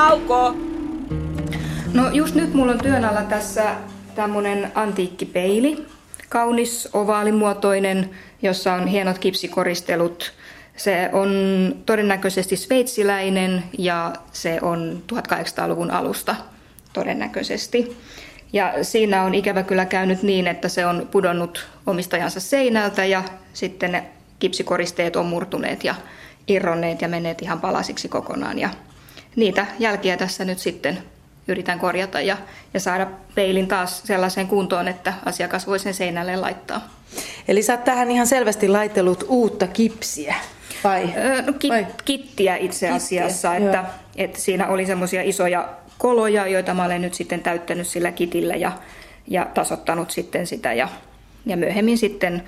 Nauko! No just nyt mulla on työn alla tässä tämmönen antiikkipeili, kaunis ovaalimuotoinen, jossa on hienot kipsikoristelut. Se on todennäköisesti sveitsiläinen ja se on 1800-luvun alusta todennäköisesti. Ja siinä on ikävä kyllä käynyt niin, että se on pudonnut omistajansa seinältä ja sitten ne kipsikoristeet on murtuneet ja irronneet ja menneet ihan palasiksi kokonaan. Ja niitä jälkiä tässä nyt sitten yritän korjata ja, ja saada peilin taas sellaiseen kuntoon, että asiakas voi sen seinälle laittaa. Eli sä oot tähän ihan selvästi laitellut uutta kipsiä, vai? Öö, no, ki- vai? Kittiä itse asiassa, kittiä, että, että siinä oli semmoisia isoja koloja, joita mä olen nyt sitten täyttänyt sillä kitillä ja, ja tasottanut sitten sitä ja, ja myöhemmin sitten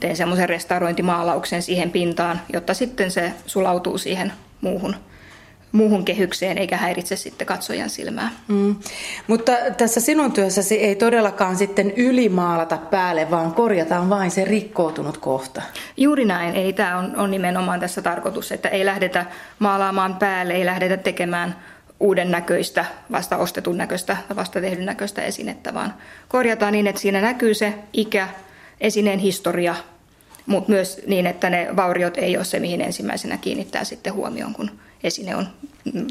teen semmoisen restaurointimaalauksen siihen pintaan, jotta sitten se sulautuu siihen muuhun muuhun kehykseen eikä häiritse sitten katsojan silmää. Mm. Mutta tässä sinun työssäsi ei todellakaan sitten ylimaalata päälle, vaan korjataan vain se rikkoutunut kohta. Juuri näin. Ei tämä on, on nimenomaan tässä tarkoitus, että ei lähdetä maalaamaan päälle, ei lähdetä tekemään uuden näköistä, vasta ostetun näköistä, vasta tehdyn näköistä esinettä, vaan korjataan niin, että siinä näkyy se ikä, esineen historia, mutta myös niin, että ne vauriot ei ole se, mihin ensimmäisenä kiinnittää sitten huomioon, kun esine on,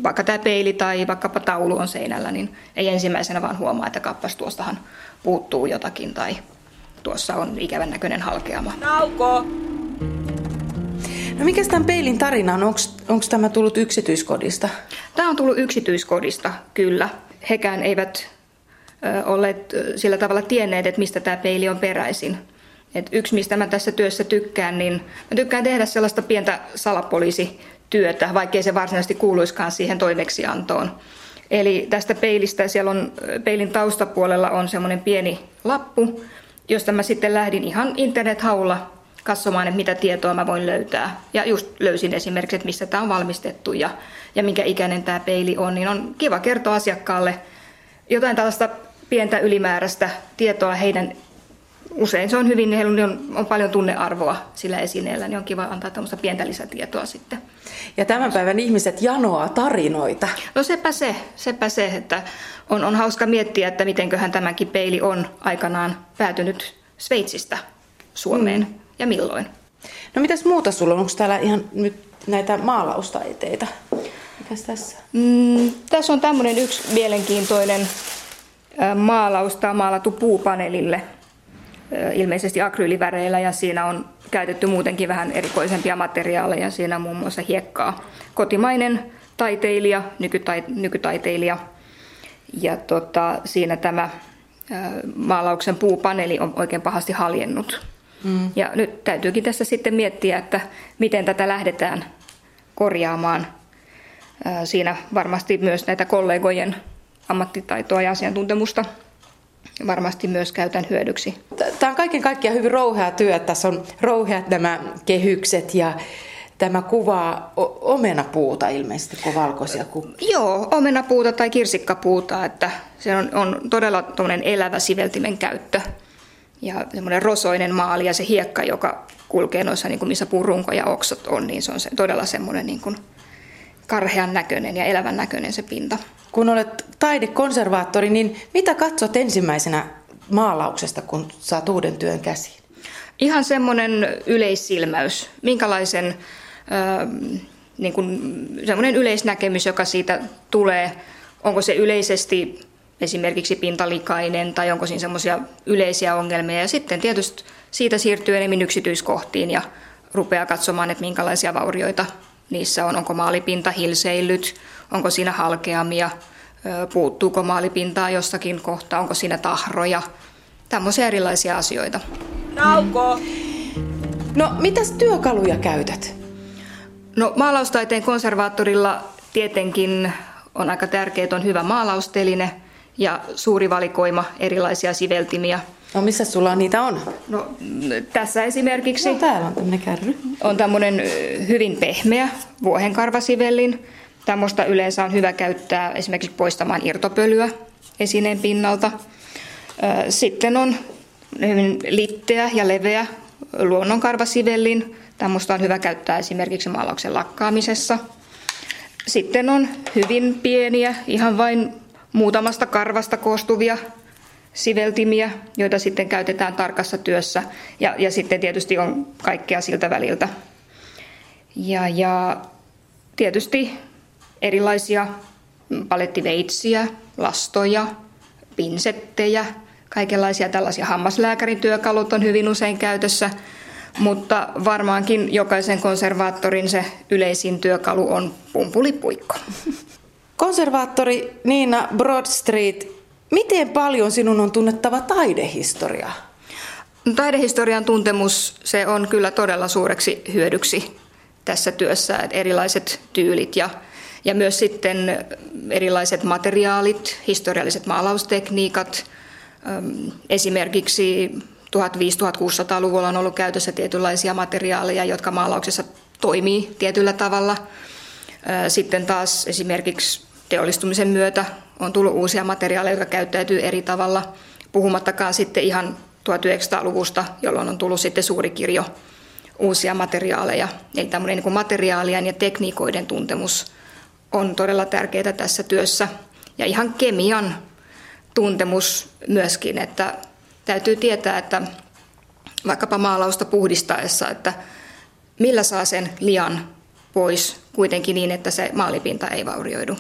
vaikka tämä peili tai vaikkapa taulu on seinällä, niin ei ensimmäisenä vaan huomaa, että kappas tuostahan puuttuu jotakin tai tuossa on ikävän näköinen halkeama. Nauko! No mikä tämän peilin tarina on? Onko tämä tullut yksityiskodista? Tämä on tullut yksityiskodista, kyllä. Hekään eivät ö, olleet sillä tavalla tienneet, että mistä tämä peili on peräisin. Et yksi, mistä mä tässä työssä tykkään, niin mä tykkään tehdä sellaista pientä salapoliisityötä, vaikkei se varsinaisesti kuuluiskaan siihen toimeksiantoon. Eli tästä peilistä, siellä on peilin taustapuolella on semmoinen pieni lappu, josta mä sitten lähdin ihan internethaulla katsomaan, että mitä tietoa mä voin löytää. Ja just löysin esimerkiksi, että missä tämä on valmistettu ja, ja minkä ikäinen tämä peili on. Niin on kiva kertoa asiakkaalle jotain tällaista pientä ylimääräistä tietoa heidän usein se on hyvin, heillä on, on paljon tunnearvoa sillä esineellä, niin on kiva antaa tämmöistä pientä lisätietoa sitten. Ja tämän päivän ihmiset janoaa tarinoita. No sepä se, sepä se, että on, on hauska miettiä, että mitenköhän tämänkin peili on aikanaan päätynyt Sveitsistä Suomeen mm. ja milloin. No mitäs muuta sulla on? Onko täällä ihan nyt näitä maalaustaiteita? Mikäs tässä? Mm, tässä on tämmöinen yksi mielenkiintoinen maalaus, tämä maalattu puupaneelille – ilmeisesti akryyliväreillä ja siinä on käytetty muutenkin vähän erikoisempia materiaaleja. Siinä on muun muassa hiekkaa. Kotimainen taiteilija, nykytai, nykytaiteilija. Ja tota, siinä tämä maalauksen puupaneeli on oikein pahasti haljennut. Mm. Ja nyt täytyykin tässä sitten miettiä, että miten tätä lähdetään korjaamaan. Siinä varmasti myös näitä kollegojen ammattitaitoa ja asiantuntemusta varmasti myös käytän hyödyksi. Tämä on kaiken kaikkiaan hyvin rouhea työ. Tässä on rouheat nämä kehykset ja tämä kuvaa omenapuuta ilmeisesti, kun valkoisia kuvia. Joo, omenapuuta tai kirsikkapuuta, että se on, on todella elävä siveltimen käyttö. Ja semmoinen rosoinen maali ja se hiekka, joka kulkee noissa, niin kuin missä puurunko ja oksat on, niin se on se, todella semmoinen niin kuin karhean näköinen ja elävän näköinen se pinta. Kun olet taidekonservaattori, niin mitä katsot ensimmäisenä maalauksesta, kun saat uuden työn käsiin? Ihan semmoinen yleissilmäys. Minkälaisen äh, niin kuin, semmoinen yleisnäkemys, joka siitä tulee. Onko se yleisesti esimerkiksi pintalikainen tai onko siinä semmoisia yleisiä ongelmia. Ja sitten tietysti siitä siirtyy enemmän yksityiskohtiin ja rupeaa katsomaan, että minkälaisia vaurioita niissä on. Onko maalipinta hilseillyt, onko siinä halkeamia, puuttuuko maalipintaa jossakin kohtaa, onko siinä tahroja, tämmöisiä erilaisia asioita. Nauko! No, mitäs työkaluja käytät? No, maalaustaiteen konservaattorilla tietenkin on aika tärkeää, että on hyvä maalausteline ja suuri valikoima erilaisia siveltimiä. No missä sulla niitä on? No tässä esimerkiksi no, täällä on tämmöinen kärry. On tämmöinen hyvin pehmeä vuohenkarvasivellin Tämmöistä yleensä on hyvä käyttää esimerkiksi poistamaan irtopölyä esineen pinnalta. Sitten on hyvin litteä ja leveä luonnonkarvasivellin. Tämmöistä on hyvä käyttää esimerkiksi maalauksen lakkaamisessa. Sitten on hyvin pieniä, ihan vain muutamasta karvasta koostuvia siveltimiä, joita sitten käytetään tarkassa työssä. Ja, ja sitten tietysti on kaikkea siltä väliltä. Ja, ja tietysti erilaisia palettiveitsiä, lastoja, pinsettejä, kaikenlaisia tällaisia hammaslääkärin työkalut on hyvin usein käytössä, mutta varmaankin jokaisen konservaattorin se yleisin työkalu on pumpulipuikko. Konservaattori Niina Broadstreet, miten paljon sinun on tunnettava taidehistoriaa? Taidehistorian tuntemus se on kyllä todella suureksi hyödyksi tässä työssä, että erilaiset tyylit ja, ja myös sitten erilaiset materiaalit, historialliset maalaustekniikat. Esimerkiksi 1500-1600-luvulla on ollut käytössä tietynlaisia materiaaleja, jotka maalauksessa toimii tietyllä tavalla. Sitten taas esimerkiksi teollistumisen myötä on tullut uusia materiaaleja, jotka käyttäytyy eri tavalla, puhumattakaan sitten ihan 1900-luvusta, jolloin on tullut sitten suuri kirjo uusia materiaaleja. Eli tämmöinen niin materiaalien ja tekniikoiden tuntemus on todella tärkeää tässä työssä. Ja ihan kemian tuntemus myöskin, että täytyy tietää, että vaikkapa maalausta puhdistaessa, että millä saa sen lian pois kuitenkin niin, että se maalipinta ei vaurioidu.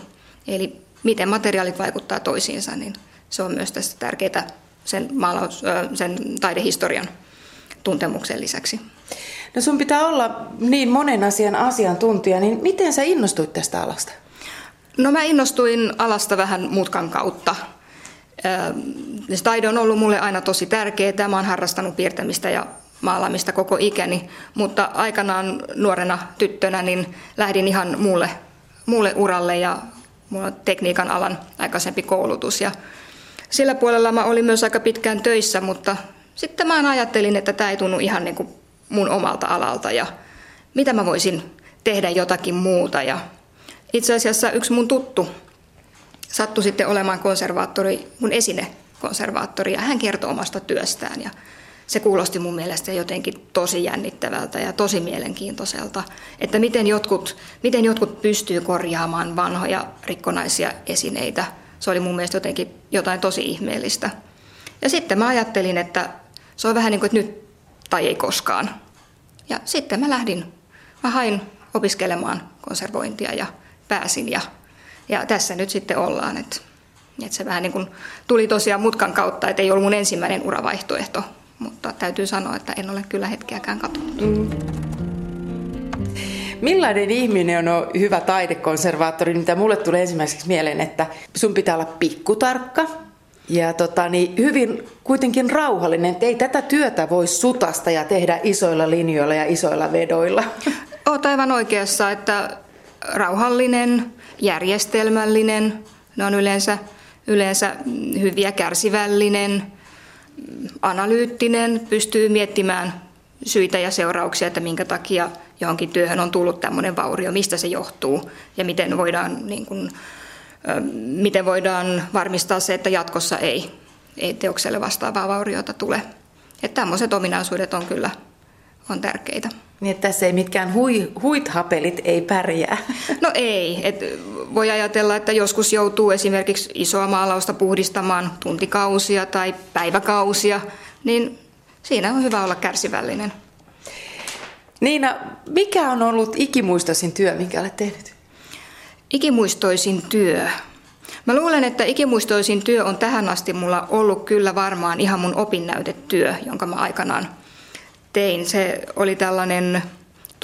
Eli miten materiaalit vaikuttaa toisiinsa, niin se on myös tässä tärkeää sen, maalaus, sen taidehistorian tuntemuksen lisäksi. No sun pitää olla niin monen asian asiantuntija, niin miten sä innostuit tästä alasta? No mä innostuin alasta vähän mutkan kautta. Se taide on ollut mulle aina tosi tärkeää. Mä oon harrastanut piirtämistä ja maalaamista koko ikäni, mutta aikanaan nuorena tyttönä niin lähdin ihan muulle, muulle uralle ja mulla on tekniikan alan aikaisempi koulutus ja sillä puolella mä olin myös aika pitkään töissä, mutta sitten mä ajattelin, että tämä ei tunnu ihan niin kuin mun omalta alalta ja mitä mä voisin tehdä jotakin muuta. Ja itse asiassa yksi mun tuttu sattui sitten olemaan konservaattori, mun esinekonservaattori ja hän kertoi omasta työstään ja se kuulosti mun mielestä jotenkin tosi jännittävältä ja tosi mielenkiintoiselta, että miten jotkut, miten jotkut pystyy korjaamaan vanhoja rikkonaisia esineitä. Se oli mun mielestä jotenkin jotain tosi ihmeellistä. Ja sitten mä ajattelin, että se on vähän niin kuin, että nyt tai ei koskaan. Ja sitten mä lähdin, mä hain opiskelemaan konservointia ja pääsin ja, ja tässä nyt sitten ollaan. Että, että se vähän niin kuin tuli tosiaan mutkan kautta, että ei ollut mun ensimmäinen uravaihtoehto, mutta täytyy sanoa, että en ole kyllä hetkeäkään katunut. Mm. Millainen ihminen on hyvä taidekonservaattori? Mitä mulle tulee ensimmäiseksi mieleen, että sun pitää olla pikkutarkka, ja tota, niin hyvin kuitenkin rauhallinen, että ei tätä työtä voi sutasta ja tehdä isoilla linjoilla ja isoilla vedoilla. Olet aivan oikeassa, että rauhallinen, järjestelmällinen, ne on yleensä, yleensä hyviä, kärsivällinen, analyyttinen, pystyy miettimään syitä ja seurauksia, että minkä takia johonkin työhön on tullut tämmöinen vaurio, mistä se johtuu ja miten voidaan niin kuin, miten voidaan varmistaa se, että jatkossa ei, ei teokselle vastaavaa vauriota tule. Että tämmöiset ominaisuudet on kyllä on tärkeitä. Niin, että tässä ei mitkään hui, huithapelit ei pärjää. No ei. Et voi ajatella, että joskus joutuu esimerkiksi isoa maalausta puhdistamaan tuntikausia tai päiväkausia, niin siinä on hyvä olla kärsivällinen. Niina, mikä on ollut ikimuistoisin työ, minkä olet tehnyt? Ikimuistoisin työ. Mä luulen, että ikimuistoisin työ on tähän asti mulla ollut kyllä varmaan ihan mun opinnäytetyö, jonka mä aikanaan tein. Se oli tällainen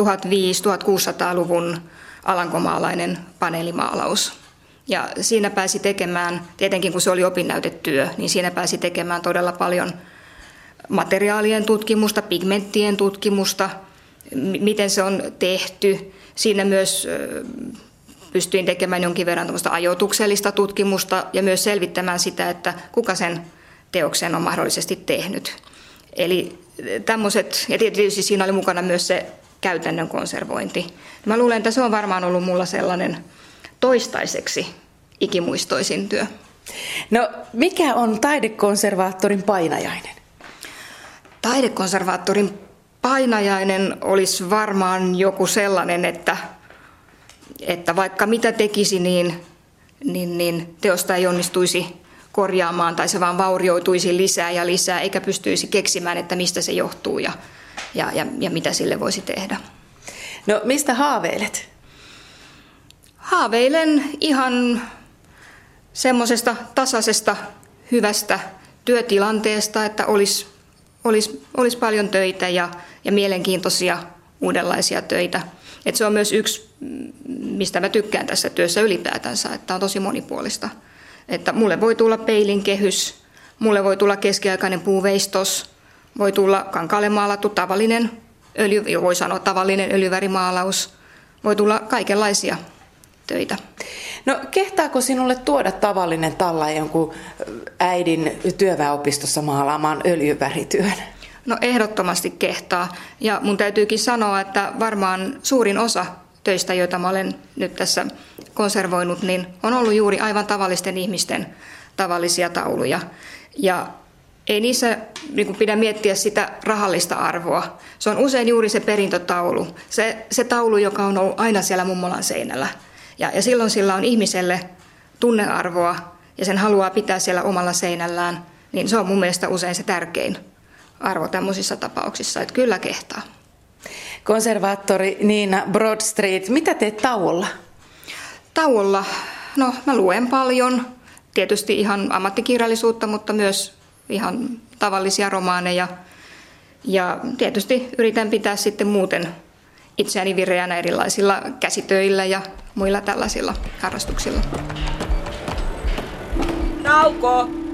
1500-1600-luvun alankomaalainen paneelimaalaus. Ja siinä pääsi tekemään, tietenkin kun se oli opinnäytetyö, niin siinä pääsi tekemään todella paljon materiaalien tutkimusta, pigmenttien tutkimusta, miten se on tehty. Siinä myös pystyin tekemään jonkin verran ajoituksellista tutkimusta ja myös selvittämään sitä, että kuka sen teoksen on mahdollisesti tehnyt. Eli tämmöiset, ja tietysti siinä oli mukana myös se käytännön konservointi. Mä luulen, että se on varmaan ollut mulla sellainen toistaiseksi ikimuistoisin työ. No, mikä on taidekonservaattorin painajainen? Taidekonservaattorin painajainen olisi varmaan joku sellainen, että että vaikka mitä tekisi, niin, niin, niin teosta ei onnistuisi korjaamaan tai se vaan vaurioituisi lisää ja lisää, eikä pystyisi keksimään, että mistä se johtuu ja, ja, ja, ja mitä sille voisi tehdä. No mistä haaveilet? Haaveilen ihan semmoisesta tasaisesta, hyvästä työtilanteesta, että olisi, olisi, olisi paljon töitä ja, ja mielenkiintoisia uudenlaisia töitä. Et se on myös yksi, mistä mä tykkään tässä työssä ylipäätänsä, että on tosi monipuolista. Että mulle voi tulla peilin kehys, mulle voi tulla keskiaikainen puuveistos, voi tulla kankaalle maalattu tavallinen öljy, voi sanoa tavallinen öljyvärimaalaus, voi tulla kaikenlaisia töitä. No kehtaako sinulle tuoda tavallinen talla jonkun äidin työväenopistossa maalaamaan öljyvärityön? No ehdottomasti kehtaa. Ja mun täytyykin sanoa, että varmaan suurin osa töistä, joita mä olen nyt tässä konservoinut, niin on ollut juuri aivan tavallisten ihmisten tavallisia tauluja. Ja ei niissä niin pidä miettiä sitä rahallista arvoa. Se on usein juuri se perintötaulu. Se, se taulu, joka on ollut aina siellä mummolan seinällä. Ja, ja silloin sillä on ihmiselle tunnearvoa ja sen haluaa pitää siellä omalla seinällään. Niin se on mun mielestä usein se tärkein arvo tämmöisissä tapauksissa, että kyllä kehtaa. Konservaattori Niina Broadstreet, mitä teet tauolla? Tauolla? No, mä luen paljon. Tietysti ihan ammattikirjallisuutta, mutta myös ihan tavallisia romaaneja. Ja tietysti yritän pitää sitten muuten itseäni vireänä erilaisilla käsitöillä ja muilla tällaisilla harrastuksilla. Nauko!